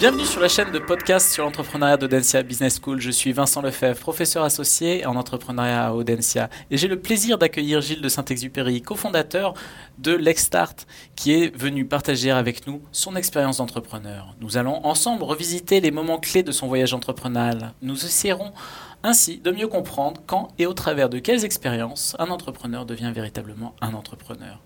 Bienvenue sur la chaîne de podcast sur l'entrepreneuriat d'Audencia Business School. Je suis Vincent Lefebvre, professeur associé en entrepreneuriat à Audencia. Et j'ai le plaisir d'accueillir Gilles de Saint-Exupéry, cofondateur de Lexstart, qui est venu partager avec nous son expérience d'entrepreneur. Nous allons ensemble revisiter les moments clés de son voyage entrepreneurial. Nous essaierons ainsi de mieux comprendre quand et au travers de quelles expériences un entrepreneur devient véritablement un entrepreneur.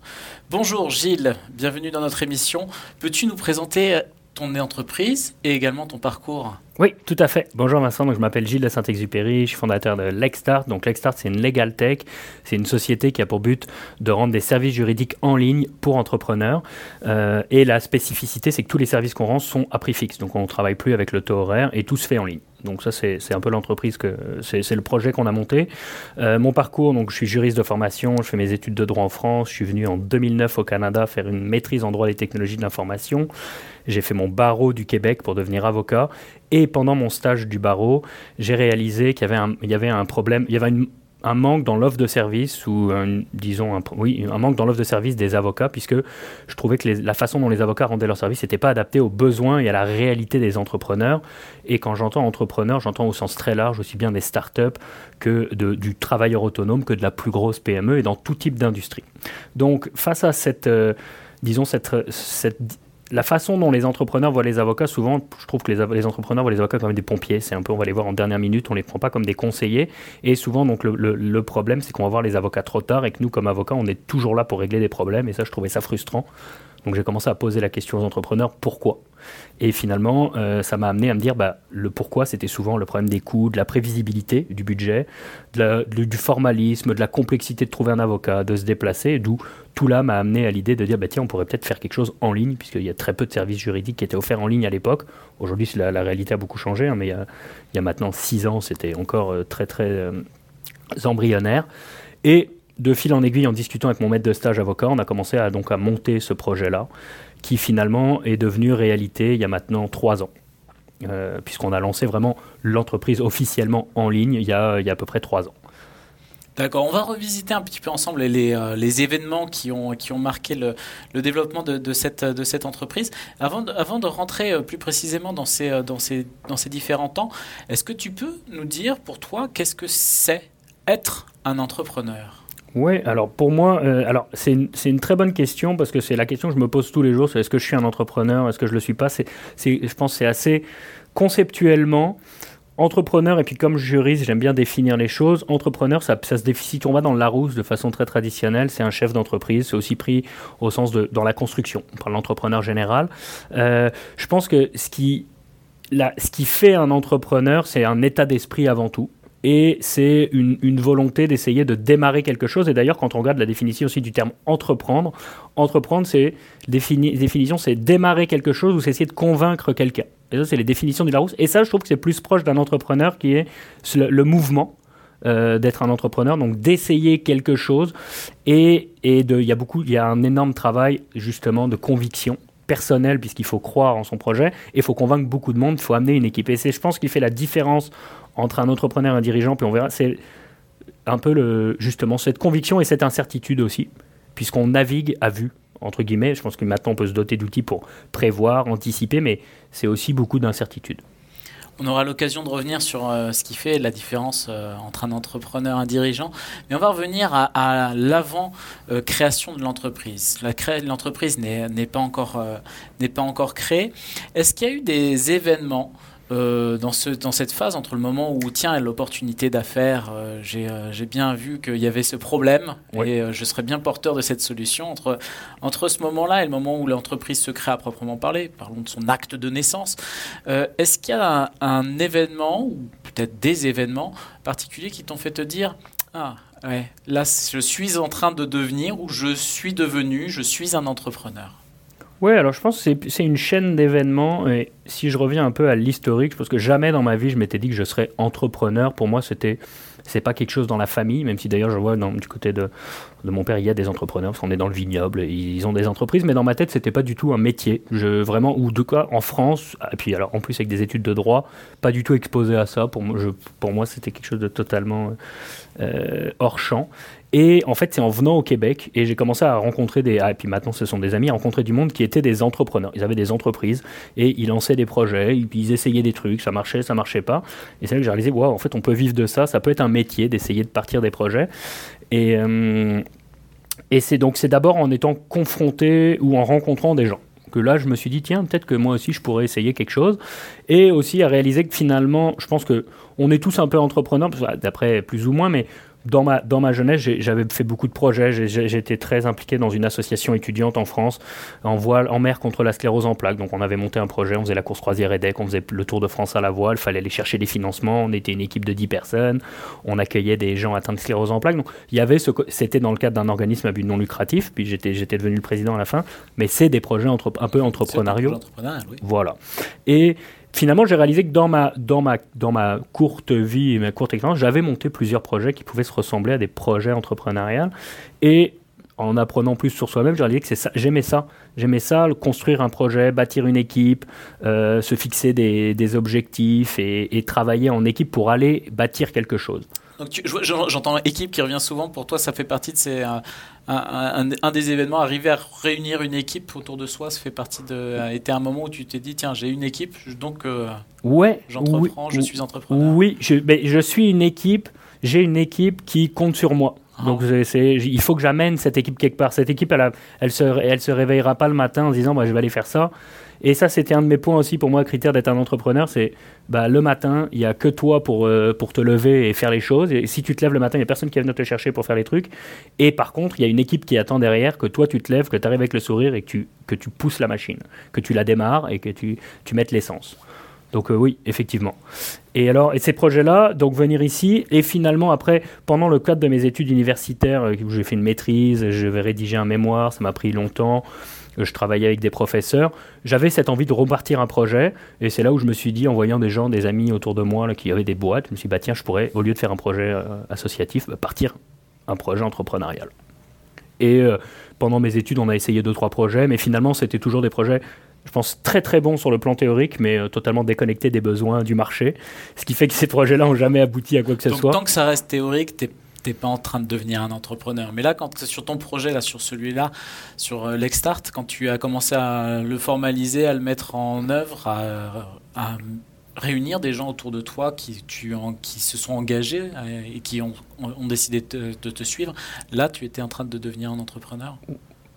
Bonjour Gilles, bienvenue dans notre émission. Peux-tu nous présenter ton entreprise et également ton parcours oui, tout à fait. Bonjour Vincent, donc je m'appelle Gilles de Saint-Exupéry, je suis fondateur de Lexstart. Donc c'est une legal tech, c'est une société qui a pour but de rendre des services juridiques en ligne pour entrepreneurs. Euh, et la spécificité, c'est que tous les services qu'on rend sont à prix fixe, donc on ne travaille plus avec le taux horaire et tout se fait en ligne. Donc ça, c'est un peu l'entreprise que c'est le projet qu'on a monté. Euh, mon parcours, donc je suis juriste de formation, je fais mes études de droit en France, je suis venu en 2009 au Canada faire une maîtrise en droit des technologies de l'information. J'ai fait mon barreau du Québec pour devenir avocat et pendant mon stage du barreau, j'ai réalisé qu'il y avait un, il y avait un problème, il y avait un manque dans l'offre de service ou disons un, oui un manque dans l'offre de service des avocats puisque je trouvais que la façon dont les avocats rendaient leur service n'était pas adaptée aux besoins et à la réalité des entrepreneurs. Et quand j'entends entrepreneur j'entends au sens très large aussi bien des startups que du travailleur autonome que de la plus grosse PME et dans tout type d'industrie. Donc face à cette euh, disons cette la façon dont les entrepreneurs voient les avocats, souvent, je trouve que les, entrepreneurs voient les avocats comme des pompiers. C'est un peu, on va les voir en dernière minute, on les prend pas comme des conseillers. Et souvent, donc, le, problème, c'est qu'on va voir les avocats trop tard et que nous, comme avocats, on est toujours là pour régler des problèmes. Et ça, je trouvais ça frustrant. Donc, j'ai commencé à poser la question aux entrepreneurs pourquoi? Et finalement, euh, ça m'a amené à me dire bah, le pourquoi, c'était souvent le problème des coûts, de la prévisibilité du budget, du formalisme, de la complexité de trouver un avocat, de se déplacer, d'où tout là m'a amené à l'idée de dire bah, tiens, on pourrait peut-être faire quelque chose en ligne, puisqu'il y a très peu de services juridiques qui étaient offerts en ligne à l'époque. Aujourd'hui, la, réalité a beaucoup changé, hein, mais il y, a, maintenant six ans, c'était encore euh, très, très euh, embryonnaire. Et de fil en aiguille, en discutant avec mon maître de stage avocat, on a commencé à, donc, à monter ce projet-là qui finalement est devenu réalité il y a maintenant trois ans. Euh, puisqu'on a lancé vraiment l'entreprise officiellement en ligne il y, a, il y a à peu près trois ans. D'accord, on va revisiter un petit peu ensemble les, euh, événements qui ont, qui ont marqué le, développement de, de, cette, de cette entreprise. Avant de, avant de rentrer euh, plus précisément dans ces, dans ces, dans ces différents temps, est-ce que tu peux nous dire pour toi qu'est-ce que c'est être un entrepreneur? Oui, alors pour moi, euh, alors c'est une, une, très bonne question parce que c'est la question que je me pose tous les jours. C'est est-ce que je suis un entrepreneur, est-ce que je le suis pas? C'est, je pense, c'est assez conceptuellement entrepreneur et puis comme juriste, j'aime bien définir les choses. Entrepreneur, ça, ça se définit. On va dans le Larousse de façon très traditionnelle. C'est un chef d'entreprise. C'est aussi pris au sens de dans la construction. On parle d'entrepreneur général. Euh, je pense que ce qui la, ce qui fait un entrepreneur, c'est un état d'esprit avant tout et c'est une, volonté d'essayer de démarrer quelque chose. Et d'ailleurs, quand on regarde la définition aussi du terme entreprendre, entreprendre, c'est définition, c'est démarrer quelque chose ou c'est essayer de convaincre quelqu'un. Et ça, c'est les définitions du Larousse. Et ça, je trouve que c'est plus proche d'un entrepreneur qui est le, mouvement. Euh, d'être un entrepreneur, donc d'essayer quelque chose et, il y a beaucoup, il y a un énorme travail justement de conviction personnelle puisqu'il faut croire en son projet et il faut convaincre beaucoup de monde, il faut amener une équipe et c'est je pense qu'il fait la différence entre un entrepreneur et un dirigeant, puis on verra, c'est un peu justement cette conviction et cette incertitude aussi, puisqu'on navigue à vue, entre guillemets. Je pense que maintenant on peut se doter d'outils pour prévoir, anticiper, mais c'est aussi beaucoup d'incertitude. On aura l'occasion de revenir sur euh, ce qui fait la différence euh, entre un entrepreneur et un dirigeant. Mais on va revenir à, l'avant-création euh, de l'entreprise. L'entreprise n'est pas, encore, n'est pas encore créée. Est-ce qu'il y a eu des événements euh, dans, ce, dans cette phase entre le moment où tiens l'opportunité d'affaires, euh, euh, j'ai bien vu qu'il y avait ce problème et je serais bien porteur de cette solution entre, entre ce moment-là et le moment où l'entreprise se crée à proprement parler, parlons de son acte de naissance. Est-ce qu'il y a un, événement ou peut-être des événements particuliers qui t'ont fait te dire ah ouais là je suis en train de devenir ou je suis devenu, je suis un entrepreneur? Oui, alors je pense que c'est une chaîne d'événements. Et si je reviens un peu à l'historique, je pense que jamais dans ma vie je m'étais dit que je serais entrepreneur. Pour moi, c'était c'est pas quelque chose dans la famille, même si d'ailleurs je vois du côté de, de, mon père, il y a des entrepreneurs, parce qu'on est dans le vignoble, ils ont des entreprises, mais dans ma tête, c'était pas du tout un métier. Je, vraiment, ou de quoi, en France, et puis alors en plus avec des études de droit, pas du tout exposé à ça. Pour moi, je, pour moi c'était quelque chose de totalement euh, hors champ. Et en fait, c'est en venant au Québec et j'ai commencé à rencontrer des. Ah, et puis maintenant, ce sont des amis, à rencontrer du monde qui étaient des entrepreneurs. Ils avaient des entreprises et ils lançaient des projets, ils essayaient des trucs, ça marchait, ça marchait pas. Et c'est là que j'ai réalisé, waouh, en fait, on peut vivre de ça, ça peut être un métier d'essayer de partir des projets. Et. Euh, et c'est donc c'est d'abord en étant confronté ou en rencontrant des gens que là je me suis dit tiens peut-être que moi aussi je pourrais essayer quelque chose et aussi à réaliser que finalement je pense que on est tous un peu entrepreneurs d'après plus ou moins mais dans ma, dans ma jeunesse, j'avais fait beaucoup de projets. J'étais très impliqué dans une association étudiante en France, en voile, en mer contre la sclérose en plaques. Donc, on avait monté un projet, on faisait la course croisière EDEC, on faisait le Tour de France à la voile, il fallait aller chercher des financements. On était une équipe de 10 personnes, on accueillait des gens atteints de sclérose en plaques. Donc, il y avait ce, c'était dans le cadre d'un organisme à but non lucratif, puis j'étais, j'étais devenu le président à la fin, mais c'est des projets entre, un peu entrepreneuriaux. Oui. Voilà. Et finalement, j'ai réalisé que dans ma, dans, ma, dans ma courte vie et ma courte expérience, j'avais monté plusieurs projets qui pouvaient se ressembler à des projets entrepreneuriaux. Et en apprenant plus sur soi-même, j'ai réalisé que ça, j'aimais ça. J'aimais ça, construire un projet, bâtir une équipe, euh, se fixer des, des objectifs et, et, travailler en équipe pour aller bâtir quelque chose. Donc j'entends équipe qui revient souvent. Pour toi, ça fait partie de ces, un, un, un, des événements. Arriver à réunir une équipe autour de soi, ça fait partie de. Était un moment où tu t'es dit tiens, j'ai une équipe, donc euh, ouais, j'entreprends, je suis entrepreneur. Oui, je, je suis une équipe. J'ai une équipe qui compte sur moi. Donc il faut que j'amène cette équipe quelque part. Cette équipe, elle, elle, se, elle se réveillera pas le matin en se disant bah, je vais aller faire ça. Et ça, c'était un de mes points aussi pour moi, critère d'être un entrepreneur, c'est bah, le matin, il n'y a que toi pour, euh, pour te lever et faire les choses. Et si tu te lèves le matin, il n'y a personne qui va te chercher pour faire les trucs. Et par contre, il y a une équipe qui attend derrière que toi, tu te lèves, que tu arrives avec le sourire et que tu, que tu pousses la machine, que tu la démarres et que tu, tu mettes l'essence. Donc euh, oui, effectivement. Et alors, et ces projets-là, donc venir ici, et finalement après, pendant le cadre de mes études universitaires, euh, où j'ai fait une maîtrise, je vais rédiger un mémoire, ça m'a pris longtemps je travaillais avec des professeurs, j'avais cette envie de repartir un projet. Et c'est là où je me suis dit, en voyant des gens, des amis autour de moi qui avaient des boîtes, je me suis dit, bah, tiens, je pourrais, au lieu de faire un projet euh, associatif, bah, partir un projet entrepreneurial. Et pendant mes études, on a essayé deux, trois projets, mais finalement, c'était toujours des projets je pense, très très bons sur le plan théorique, mais euh, totalement déconnectés des besoins du marché. Ce qui fait que ces projets-là n'ont jamais abouti à quoi que ce soit. Tant que ça reste théorique, tu t'es pas en train de devenir un entrepreneur. Mais là, quand sur ton projet, là, sur celui-là, sur euh, l'Extart, quand tu as commencé à le formaliser, à le mettre en œuvre, à, réunir des gens autour de toi qui, tu, qui se sont engagés euh, et qui ont, ont décidé de te, suivre, là, tu étais en train de devenir un entrepreneur?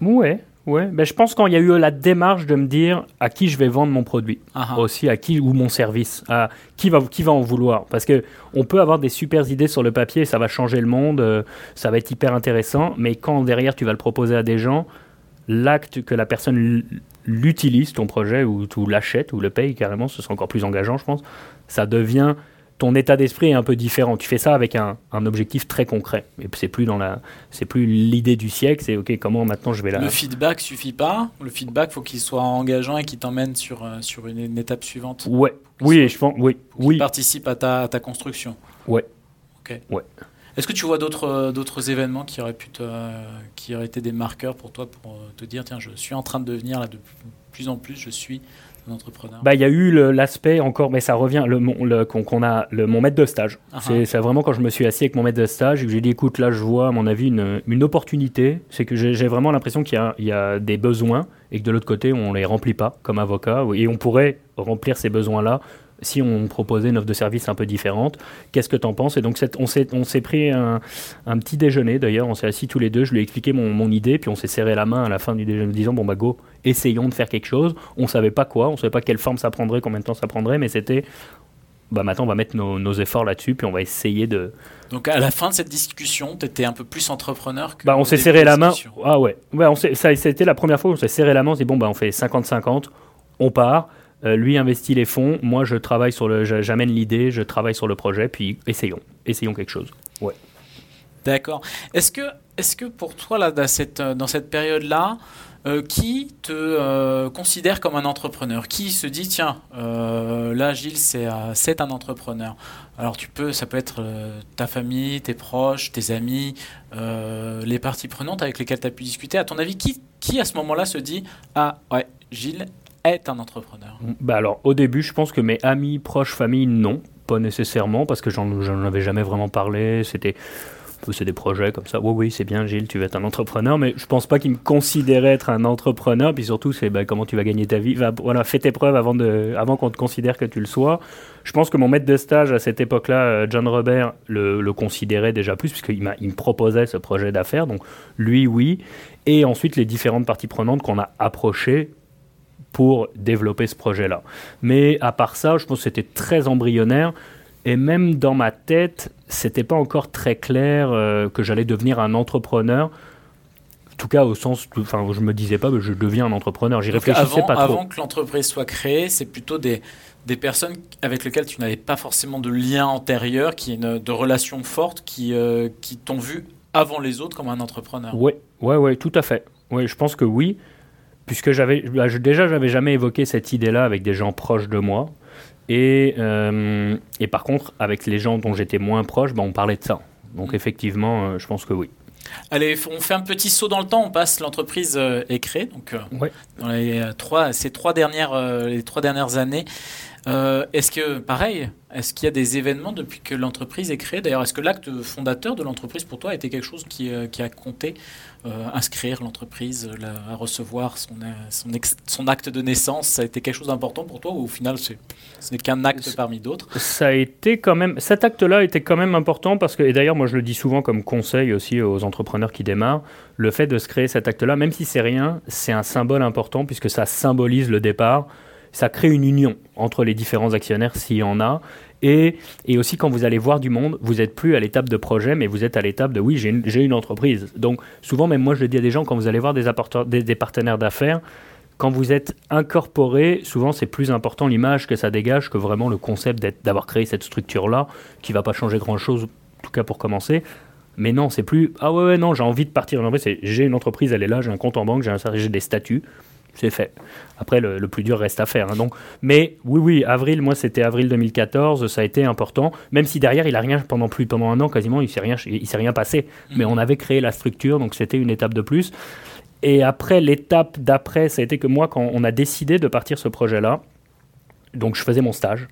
Ouais, Ouais, ben je pense quand il y a eu la démarche de me dire à qui je vais vendre mon produit, ah ah. aussi à qui ou mon service, à qui va qui va en vouloir, parce que on peut avoir des super idées sur le papier, ça va changer le monde, euh, ça va être hyper intéressant, mais quand derrière tu vas le proposer à des gens, l'acte que la personne l'utilise ton projet ou tu l'achètes ou le paye carrément, ce sera encore plus engageant, je pense. Ça devient ton état d'esprit est un peu différent. Tu fais ça avec un, objectif très concret. Et c'est plus dans la, c'est plus l'idée du siècle. C'est ok, comment maintenant je vais là. Le feedback suffit pas. Le feedback, faut qu'il soit engageant et qu'il t'emmène sur euh, sur une, étape suivante. Ouais. Oui, je pense. Oui. Oui. Participe à ta, à ta construction. Ouais. Ok. Ouais. Est-ce que tu vois d'autres euh, d'autres événements qui auraient pu te, qui auraient été des marqueurs pour toi pour euh, te dire tiens je suis en train de devenir là de plus en plus je suis entrepreneur bah, Il y a eu l'aspect encore, mais ça revient, le, le, qu'on a le, mon maître de stage. Ah ah. C'est vraiment quand je me suis assis avec mon maître de stage et j'ai dit écoute, là je vois à mon avis une, une opportunité. C'est que j'ai vraiment l'impression qu'il y, y, a des besoins et que de l'autre côté on les remplit pas comme avocat et on pourrait remplir ces besoins-là si on proposait une offre de service un peu différente. Qu'est-ce que tu en penses? Et donc, on s'est pris un, petit déjeuner, d'ailleurs, on s'est assis tous les deux, je lui ai expliqué mon, idée, puis on s'est serré la main à la fin du déjeuner, disant, bon, bah, go, essayons de faire quelque chose. On savait pas quoi, on savait pas quelle forme ça prendrait, combien de temps ça prendrait, mais c'était, bah, maintenant, on va mettre nos, efforts là-dessus, puis on va essayer de... Donc, à la fin de cette discussion, tu étais un peu plus entrepreneur que... Bah, on s'est serré la main. Ah ouais, ouais on ça, ça a été la première fois où on s'est serré la main, on s'est dit, bon, bah, on fait 50-50, on part euh, lui investit les fonds, moi je travaille sur le, j'amène l'idée, je travaille sur le projet, puis essayons, essayons quelque chose. Ouais. D'accord. Est-ce que, est-ce que pour toi là, dans cette, dans cette période-là, euh, qui te euh, considère comme un entrepreneur? Qui se dit tiens, là Gilles c'est, c'est un entrepreneur Alors tu peux, ça peut être ta famille, tes proches, tes amis, les parties prenantes avec lesquelles tu as pu discuter. À ton avis, qui, qui à ce moment-là se dit ah ouais Gilles est un entrepreneur bah Alors, au début, je pense que mes amis, proches, famille, non, pas nécessairement, parce que j'en avais jamais vraiment parlé. C'était c'est des projets comme ça. Oui, oui, c'est bien, Gilles, tu vas être un entrepreneur, mais je pense pas qu'il me considérait être un entrepreneur. Puis surtout, c'est bah, comment tu vas gagner ta vie? voilà, fais tes preuves avant, de, avant qu'on te considère que tu le sois. Je pense que mon maître de stage à cette époque-là, euh, John Robert, le, le considérait déjà plus, puisqu'il il me proposait ce projet d'affaires. Donc, lui, oui. Et ensuite, les différentes parties prenantes qu'on a approchées pour développer ce projet-là. Mais à part ça, je pense que c'était très embryonnaire. Et même dans ma tête, c'était pas encore très clair euh, que j'allais devenir un entrepreneur. En tout cas, au sens, enfin, je me disais pas, je deviens un entrepreneur. J'y réfléchissais pas trop. Avant que l'entreprise soit créée, c'est plutôt des, des personnes avec lesquelles tu n'avais pas forcément de lien antérieur, qui de relations fortes, qui, euh, qui t'ont vu avant les autres comme un entrepreneur. Oui, ouais, ouais, tout à fait. Ouais, je pense que oui, puisque j'avais, bah, déjà, j'avais jamais évoqué cette idée-là avec des gens proches de moi. Et, euh, et par contre, avec les gens dont j'étais moins proche, bah, on parlait de ça. Donc mm. effectivement, euh, je pense que oui. Allez, on fait un petit saut dans le temps. On passe, l'entreprise euh, est créée. Donc, dans les trois, ces trois dernières, les trois dernières années, est-ce que, pareil, est-ce qu'il y a des événements depuis que l'entreprise est créée? D'ailleurs, est-ce que l'acte fondateur de l'entreprise pour toi a été quelque chose qui, qui a compté euh, inscrire l'entreprise, à recevoir son, son, son, acte de naissance, ça a été quelque chose d'important pour toi ou au final ce n'est qu'un acte parmi d'autres? Ça a été quand même, cet acte-là était quand même important parce que, et d'ailleurs moi je le dis souvent comme conseil aussi aux entrepreneurs qui démarrent, le fait de se créer cet acte-là, même si c'est rien, c'est un symbole important puisque ça symbolise le départ ça crée une union entre les différents actionnaires s'il y en a. Et, et, aussi, quand vous allez voir du monde, vous n'êtes plus à l'étape de projet, mais vous êtes à l'étape de oui, j'ai une, une, entreprise. Donc, souvent, même moi, je le dis à des gens, quand vous allez voir des, des, des partenaires d'affaires, quand vous êtes incorporé, souvent, c'est plus important l'image que ça dégage que vraiment le concept d'avoir créé cette structure-là, qui va pas changer grand-chose, en tout cas pour commencer. Mais non, c'est plus ah ouais, ouais non, j'ai envie de partir j'ai une entreprise, elle est là, j'ai un compte en banque, j'ai des statuts c'est fait. Après, le, plus dur reste à faire. Hein. donc, mais oui, oui, avril, moi, c'était avril 2014, ça a été important. Même si derrière, il a rien pendant plus pendant un an quasiment, il s'est rien, il rien passé. Mais mhm. on avait créé la structure, donc c'était une étape de plus. Et après, l'étape d'après, ça a été que moi, quand on a décidé de partir ce projet-là, donc je faisais mon stage.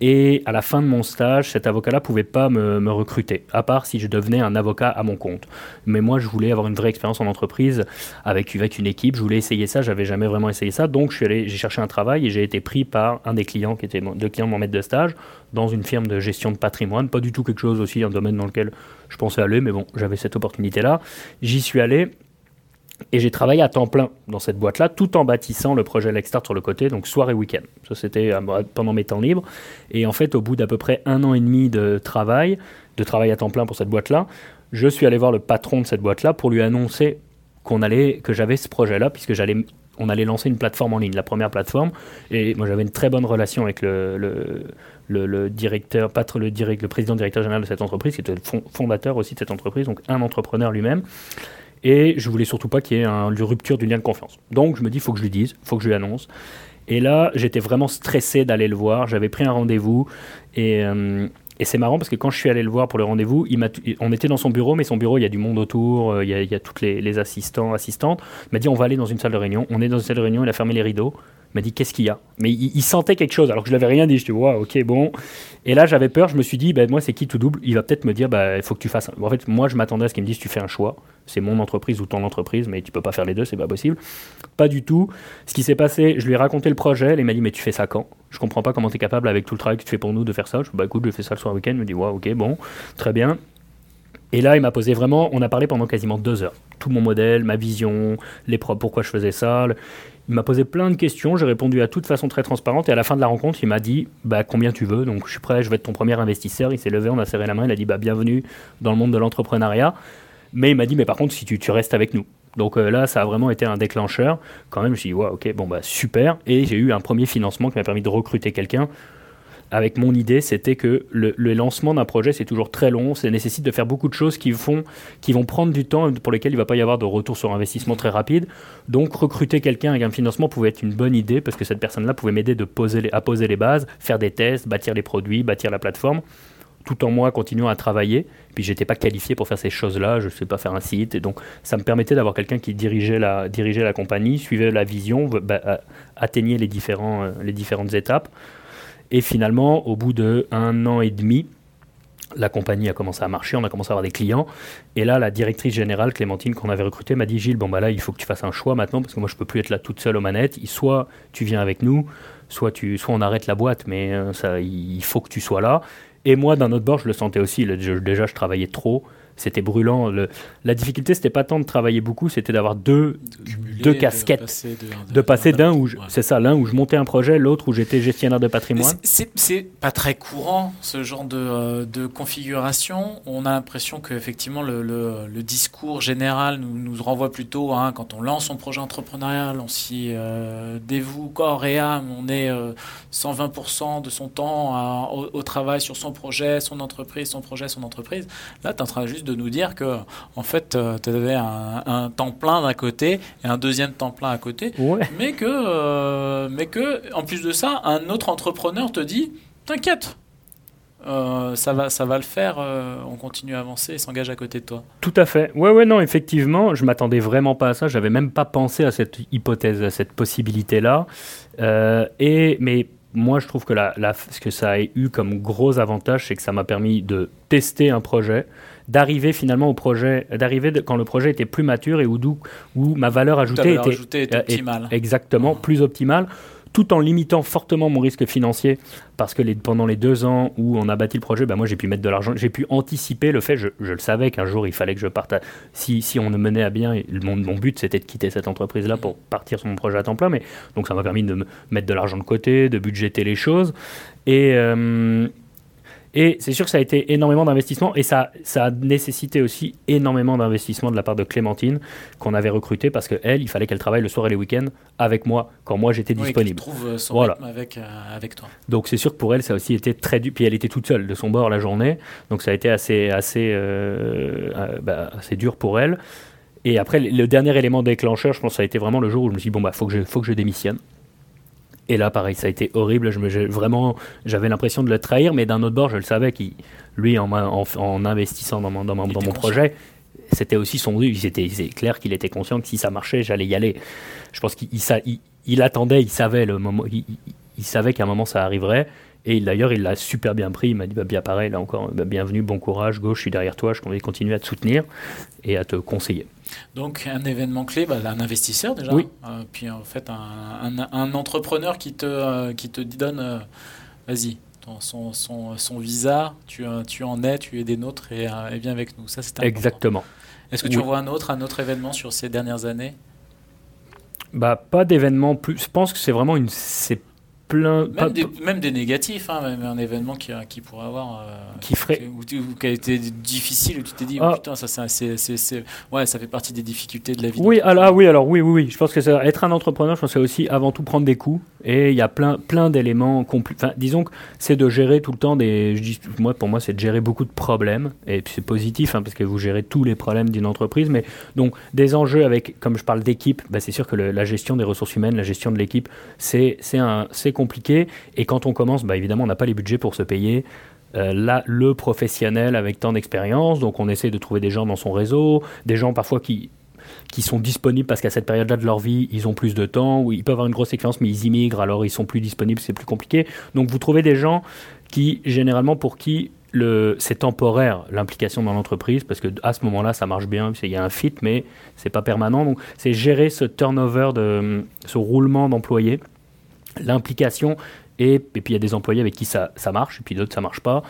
Et à la fin de mon stage, cet avocat-là ne pouvait pas me, recruter, à part si je devenais un avocat à mon compte. Mais moi, je voulais avoir une vraie expérience en entreprise avec, avec une équipe. Je voulais essayer ça, j'avais jamais vraiment essayé ça. Donc, j'ai cherché un travail et j'ai été pris par un des clients qui était le client de mon maître de stage dans une firme de gestion de patrimoine. Pas du tout quelque chose aussi, un domaine dans lequel je pensais aller, mais bon, j'avais cette opportunité-là. J'y suis allé et j'ai travaillé à temps plein dans cette boîte-là, tout en bâtissant le projet Lexstart sur le côté, donc soir et week-end. Ça, c'était euh, pendant mes temps libres. Et en fait, au bout d'à peu près un an et demi de travail, de travail à temps plein pour cette boîte-là, je suis allé voir le patron de cette boîte-là pour lui annoncer qu'on allait, que j'avais ce projet-là, puisque j'allais, on allait lancer une plateforme en ligne, la première plateforme. Et moi, j'avais une très bonne relation avec le, directeur, pas le, direct, le président directeur général de cette entreprise, qui était fondateur aussi de cette entreprise, donc un entrepreneur lui-même. Et je voulais surtout pas qu'il y ait une rupture du lien de confiance. Donc je me dis, il faut que je lui dise, il faut que je lui annonce. Et là, j'étais vraiment stressé d'aller le voir. J'avais pris un rendez-vous. Et, euh, c'est marrant parce que quand je suis allé le voir pour le rendez-vous, on était dans son bureau, mais son bureau, il y a du monde autour, euh, il y a, y a toutes les, les, assistants, assistantes. Il m'a dit, on va aller dans une salle de réunion. On est dans une salle de réunion, il a fermé les rideaux m'a dit qu'est-ce qu'il y a? Mais il, sentait quelque chose alors que je l'avais rien dit. Je dis ouais, ok, bon. Et là j'avais peur. Je me suis dit ben moi c'est qui tout double? Il va peut-être me dire bah il faut que tu fasses. En fait moi je m'attendais à ce qu'il me dise tu fais un choix. C'est mon entreprise ou ton entreprise, mais tu peux pas faire les deux, c'est pas possible. Pas du tout. Ce qui s'est passé, je lui ai raconté le projet. il m'a dit mais tu fais ça quand? Je comprends pas comment tu es capable avec tout le travail que tu fais pour nous de faire ça. Je dis bah écoute je fais ça le soir week-end. Il me dit ok bon très bien. Et là, il m'a posé vraiment, on a parlé pendant quasiment deux heures. Tout mon modèle, ma vision, les pourquoi je faisais ça. Il m'a posé plein de questions, j'ai répondu à toute façon très transparente. Et à la fin de la rencontre, il m'a dit bah, combien tu veux. Donc je suis prêt, je vais être ton premier investisseur. Il s'est levé, on a serré la main, il a dit bah, bienvenue dans le monde de l'entrepreneuriat. Mais il m'a dit mais par contre, si tu, tu restes avec nous. Donc euh, là, ça a vraiment été un déclencheur. Quand même, je me suis dit, ouais, ok, bon, bah super. Et j'ai eu un premier financement qui m'a permis de recruter quelqu'un avec mon idée, c'était que le, lancement d'un projet, c'est toujours très long, ça nécessite de faire beaucoup de choses qui, font, qui vont prendre du temps et pour lesquelles il ne va pas y avoir de retour sur investissement très rapide. Donc recruter quelqu'un avec un financement pouvait être une bonne idée parce que cette personne-là pouvait m'aider à poser les bases, faire des tests, bâtir les produits, bâtir la plateforme tout en moi continuant à travailler. Puis j'étais pas qualifié pour faire ces choses-là, je ne sais pas faire un site. Et donc ça me permettait d'avoir quelqu'un qui dirigeait la, dirigeait la compagnie, suivait la vision, bah, atteignait les, différents, euh, les différentes étapes. Et finalement, au bout de un an et demi, la compagnie a commencé à marcher, on a commencé à avoir des clients. Et là, la directrice générale, Clémentine, qu'on avait recrutée, m'a dit Gilles, bon, bah là, il faut que tu fasses un choix maintenant, parce que moi, je peux plus être là toute seule aux manettes. Soit tu viens avec nous, soit, tu, soit on arrête la boîte, mais euh, ça, il faut que tu sois là. Et moi, d'un autre bord, je le sentais aussi. déjà, je travaillais trop c'était brûlant. Le, la difficulté, c'était pas tant de travailler beaucoup, c'était d'avoir deux, deux casquettes, de passer d'un où c'est ça, l'un où je montais un projet, l'autre où j'étais gestionnaire de patrimoine. C'est pas très courant ce genre de, euh, de configuration. On a l'impression qu'effectivement le, le, le, discours général nous, nous renvoie plutôt hein, quand on lance son projet entrepreneurial, on s'y euh, dévoue corps et âme, on est 120% euh, de son temps au, au, travail sur son projet, son entreprise, son projet, son entreprise. Là, tu es en train juste de de nous dire que en fait euh, tu avais un, temps plein d'un côté et un deuxième temps plein à côté, mais que euh, mais que en plus de ça, un autre entrepreneur te dit t'inquiète. Euh, ça va, ça va le faire. on continue à avancer et s'engage à côté de toi. Tout à fait. Ouais, ouais, non, effectivement, je m'attendais vraiment pas à ça. J'avais même pas pensé à cette hypothèse, à cette possibilité-là. et mais moi, je trouve que la, ce que ça a eu comme gros avantage, c'est que ça m'a permis de tester un projet, d'arriver finalement au projet, d'arriver quand le projet était plus mature et où, où ma valeur ajoutée, était, euh, optimale. exactement, plus optimale tout en limitant fortement mon risque financier, parce que les, pendant les deux ans où on a bâti le projet, ben moi j'ai pu mettre de l'argent, j'ai pu anticiper le fait, je, je le savais qu'un jour il fallait que je parte, si, si on ne menait à bien, mon, mon but c'était de quitter cette entreprise-là pour partir sur mon projet à temps plein, mais donc ça m'a permis de me mettre de l'argent de côté, de budgéter les choses, et, euh, et c'est sûr que ça a été énormément d'investissement et ça, ça a nécessité aussi énormément d'investissement de la part de Clémentine qu'on avait recruté parce qu'elle, il fallait qu'elle travaille le soir et les week-ends avec moi quand moi j'étais disponible. trouve euh, son voilà. rythme avec, euh, avec toi. Donc c'est sûr que pour elle, ça a aussi été très dur. Puis elle était toute seule de son bord la journée. Donc ça a été assez, assez, euh, bah, assez dur pour elle. Et après, le dernier élément déclencheur, je pense, ça a été vraiment le jour où je me suis dit, bon, bah, faut que je, faut que je démissionne. Et là, pareil, ça a été horrible. Je me, vraiment, j'avais l'impression de le trahir, mais d'un autre bord, je le savais qu'il, lui, en, en, investissant dans mon, dans mon, projet, c'était aussi son but. C'était clair qu'il était conscient que si ça marchait, j'allais y aller. Je pense qu'il il, il, attendait, il savait le moment, il, savait qu'à un moment ça arriverait. Et d'ailleurs, il l'a super bien pris. Il m'a dit bah, bien pareil, là encore, bah, bienvenue, bon courage, gauche, je suis derrière toi. Je vais continuer à te soutenir et à te conseiller. Donc un événement clé, bah, un investisseur déjà, oui. Euh, puis en fait un, un, entrepreneur qui te, euh, qui te donne, euh, vas-y, son, son, son, visa, tu, tu en es, tu es des nôtres et, et viens avec nous. Ça c'est Exactement. Est-ce que tu vois un autre, un autre événement sur ces dernières années? Bah, pas d'événement plus. Je pense que c'est vraiment une. C'est même, des, même des négatifs, hein, même un événement qui, qui pourrait avoir. Euh, qui ferait. Ou, qui a été difficile, où tu t'es dit, oh, ah. putain, ça, c'est, ouais, ça fait partie des difficultés de la vie. Oui, alors, oui, alors oui, oui, oui. Je pense que ça, être un entrepreneur, je pense que c'est aussi avant tout prendre des coups. Et il y a plein, plein d'éléments. Enfin, disons que c'est de gérer tout le temps des. Je dis, moi, pour moi, c'est de gérer beaucoup de problèmes. Et puis c'est positif, hein, parce que vous gérez tous les problèmes d'une entreprise. Mais donc, des enjeux avec, comme je parle d'équipe, bah, c'est sûr que la gestion des ressources humaines, la gestion de l'équipe, c'est, c'est, un, c'est compliqué. Et quand on commence, bah, évidemment, on n'a pas les budgets pour se payer. Euh, là, le professionnel avec tant d'expérience, donc on essaie de trouver des gens dans son réseau, des gens parfois qui, qui sont disponibles parce qu'à cette période-là de leur vie, ils ont plus de temps, ou ils peuvent avoir une grosse expérience, mais ils immigrent, alors ils sont plus disponibles, c'est plus compliqué. Donc vous trouvez des gens qui, généralement, pour qui c'est temporaire l'implication dans l'entreprise parce que à ce moment-là ça marche bien il y a un fit mais c'est pas permanent donc c'est gérer ce turnover ce roulement d'employés l'implication, et, et, puis il y a des employés avec qui ça, ça marche, et puis d'autres ça marche pas.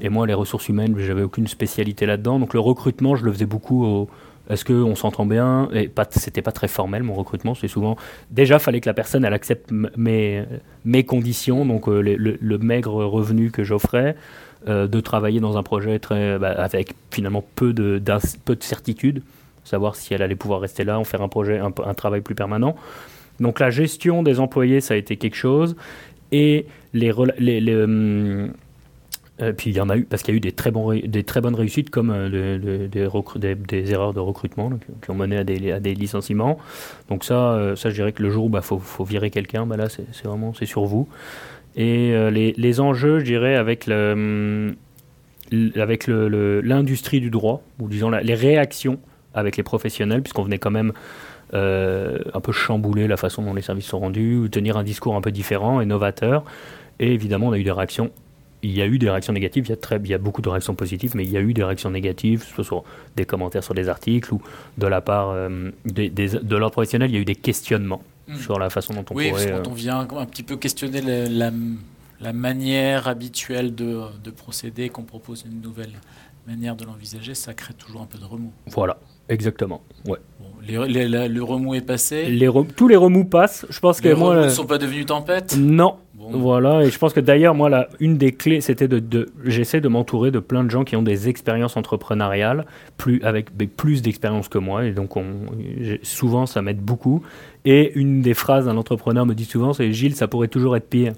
Et moi, les ressources humaines, j'avais aucune spécialité là-dedans. Donc le recrutement, je le faisais beaucoup au, est-ce qu'on s'entend bien? Et pas, c'était pas très formel mon recrutement. C'est souvent déjà fallait que la personne elle accepte mes, mes conditions, donc euh, le, maigre revenu que j'offrais, euh, de travailler dans un projet très bah, avec finalement peu de peu de certitude, savoir si elle allait pouvoir rester là, en faire un projet, un, un travail plus permanent. Donc la gestion des employés, ça a été quelque chose. Et les, hum, euh, puis il y en a eu, parce qu'il y a eu des très, bonnes réussites comme euh, des, erreurs de recrutement qui ont mené à des, licenciements. Donc ça, euh, je dirais que le jour où il bah, faut, virer quelqu'un, bah là, c'est vraiment sur vous. Et les, enjeux, je dirais, avec l'industrie du droit, ou disons les réactions avec les professionnels, puisqu'on venait quand même euh, un peu chambouler la façon dont les services sont rendus, ou tenir un discours un peu différent et novateur. Et évidemment, on a eu des réactions il y a eu des réactions négatives, il y a, très, il y a beaucoup de réactions positives, mais il y a eu des réactions négatives, soit sur des commentaires sur des articles ou de la part euh, des, de l'ordre professionnel, il y a eu des questionnements hmm. sur la façon dont on oui, pourrait... Oui, quand on vient un petit peu questionner la, la, manière habituelle de, de procéder, qu'on propose une nouvelle manière de l'envisager, ça crée toujours un peu de remous. Voilà, exactement. Ouais. le remous est passé. Les tous les remous passent. Je pense les que moi, remous ne sont pas devenus tempête. Non. Voilà, et je pense que d'ailleurs, moi, la, une des clés, c'était de, de j'essaie de m'entourer de plein de gens qui ont des expériences entrepreneuriales, plus, avec plus d'expérience que moi, et donc on, souvent ça m'aide beaucoup. Et une des phrases d'un entrepreneur me dit souvent, c'est Gilles, ça pourrait toujours être pire.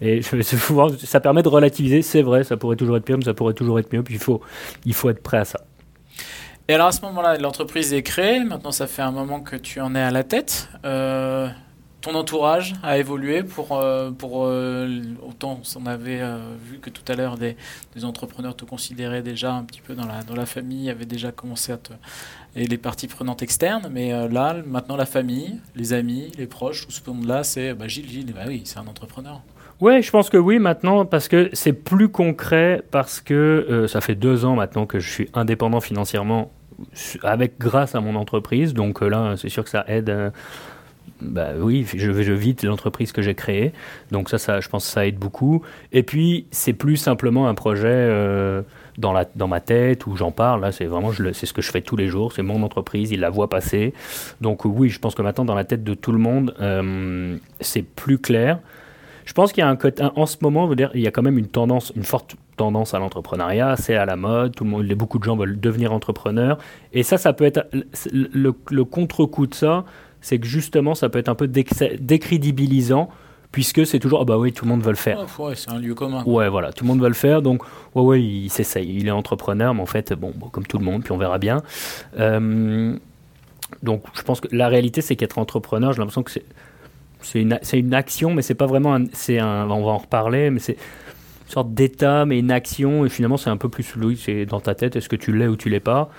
Et je, ça permet de relativiser, c'est vrai, ça pourrait toujours être pire, mais ça pourrait toujours être mieux, puis il faut, il faut être prêt à ça. Et alors à ce moment-là, l'entreprise est créée. Maintenant, ça fait un moment que tu en es à la tête. Euh, ton entourage a évolué pour, euh, pour euh, autant on avait vu que tout à l'heure des, entrepreneurs te considéraient déjà un petit peu dans la, dans la famille, avaient déjà commencé à te, et les parties prenantes externes, mais là maintenant la famille, les amis, les proches, tout ce monde-là, c'est bah, Gilles, Gilles, bah oui, c'est un entrepreneur. Oui, je pense que oui maintenant parce que c'est plus concret parce que ça fait deux ans maintenant que je suis indépendant financièrement avec grâce à mon entreprise. Donc euh, là, c'est sûr que ça aide. Euh, bah oui, je, je vide l'entreprise que j'ai créée. Donc ça, ça, je pense que ça aide beaucoup. Et puis, c'est plus simplement un projet euh, dans, la, dans ma tête où j'en parle. Là, c'est vraiment, c'est ce que je fais tous les jours. C'est mon entreprise, il la voit passer. Donc oui, je pense que maintenant, dans la tête de tout le monde, c'est plus clair. Je pense qu'il y a un côté, en ce moment, dire, il y a quand même une tendance, une forte tendance à l'entrepreneuriat, c'est à la mode, tout le monde, beaucoup de gens veulent devenir entrepreneurs. Et ça, ça peut être le, contre-coup de ça, c'est que justement, ça peut être un peu décrédibilisant puisque c'est toujours ah bah oui tout le monde veut le faire. Ouais, c'est un lieu commun. Ouais voilà tout le monde veut le faire donc ouais ouais il s'essaye. Il est entrepreneur mais en fait bon, comme tout le monde puis on verra bien. Euh, donc je pense que la réalité c'est qu'être entrepreneur j'ai l'impression que c'est c'est une, action, mais c'est pas vraiment un, c'est un, on va en reparler, mais c'est une sorte d'état, mais une action, et finalement c'est un peu plus fluide, c'est dans ta tête, est-ce que tu l'es ou tu l'es pas?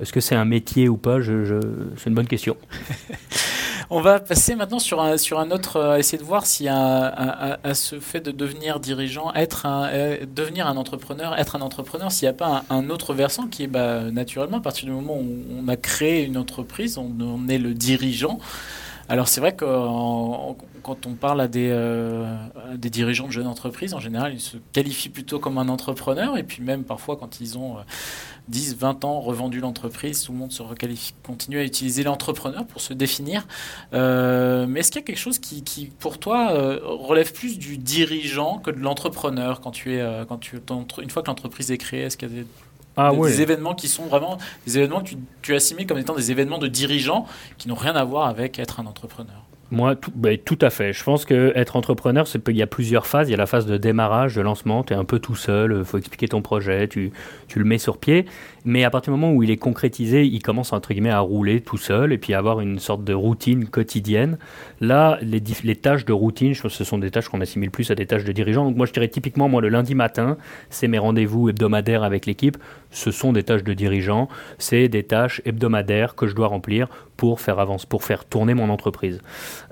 Est-ce que c'est un métier ou pas? C'est une bonne question. on va passer maintenant sur un, sur un autre, euh, essayer de voir a à, ce fait de devenir dirigeant, être un, euh, devenir un entrepreneur, être un entrepreneur, s'il n'y a pas un, autre versant qui est bah, naturellement, à partir du moment où on a créé une entreprise, on, on est le dirigeant. Alors c'est vrai que quand on parle à des, euh, dirigeants de jeunes entreprises, en général, ils se qualifient plutôt comme un entrepreneur. Et puis même parfois, quand ils ont 10, euh, 20 ans revendu l'entreprise, tout le monde se requalifie, continue à utiliser l'entrepreneur pour se définir. Euh, mais est-ce qu'il y a quelque chose qui, pour toi, relève plus du dirigeant que de l'entrepreneur quand tu es, quand tu, une fois que l'entreprise est créée? Est-ce qu'il y a des ah des, événements qui sont vraiment des événements que tu, tu assimiles comme étant des événements de dirigeants qui n'ont rien à voir avec être un entrepreneur. Moi, tout, bah, tout, à fait. Je pense qu'être entrepreneur, il y a plusieurs phases. Il y a la phase de démarrage, de lancement. Tu es un peu tout seul, il faut expliquer ton projet, tu, tu, le mets sur pied. Mais à partir du moment où il est concrétisé, il commence entre guillemets à rouler tout seul et puis à avoir une sorte de routine quotidienne. Là, les, tâches de routine, je pense ce sont des tâches qu'on assimile plus à des tâches de dirigeant. Donc moi, je dirais typiquement, moi, le lundi matin, c'est mes rendez-vous hebdomadaires avec l'équipe. Ce sont des tâches de dirigeant. C'est des tâches hebdomadaires que je dois remplir pour faire avance, pour faire tourner mon entreprise.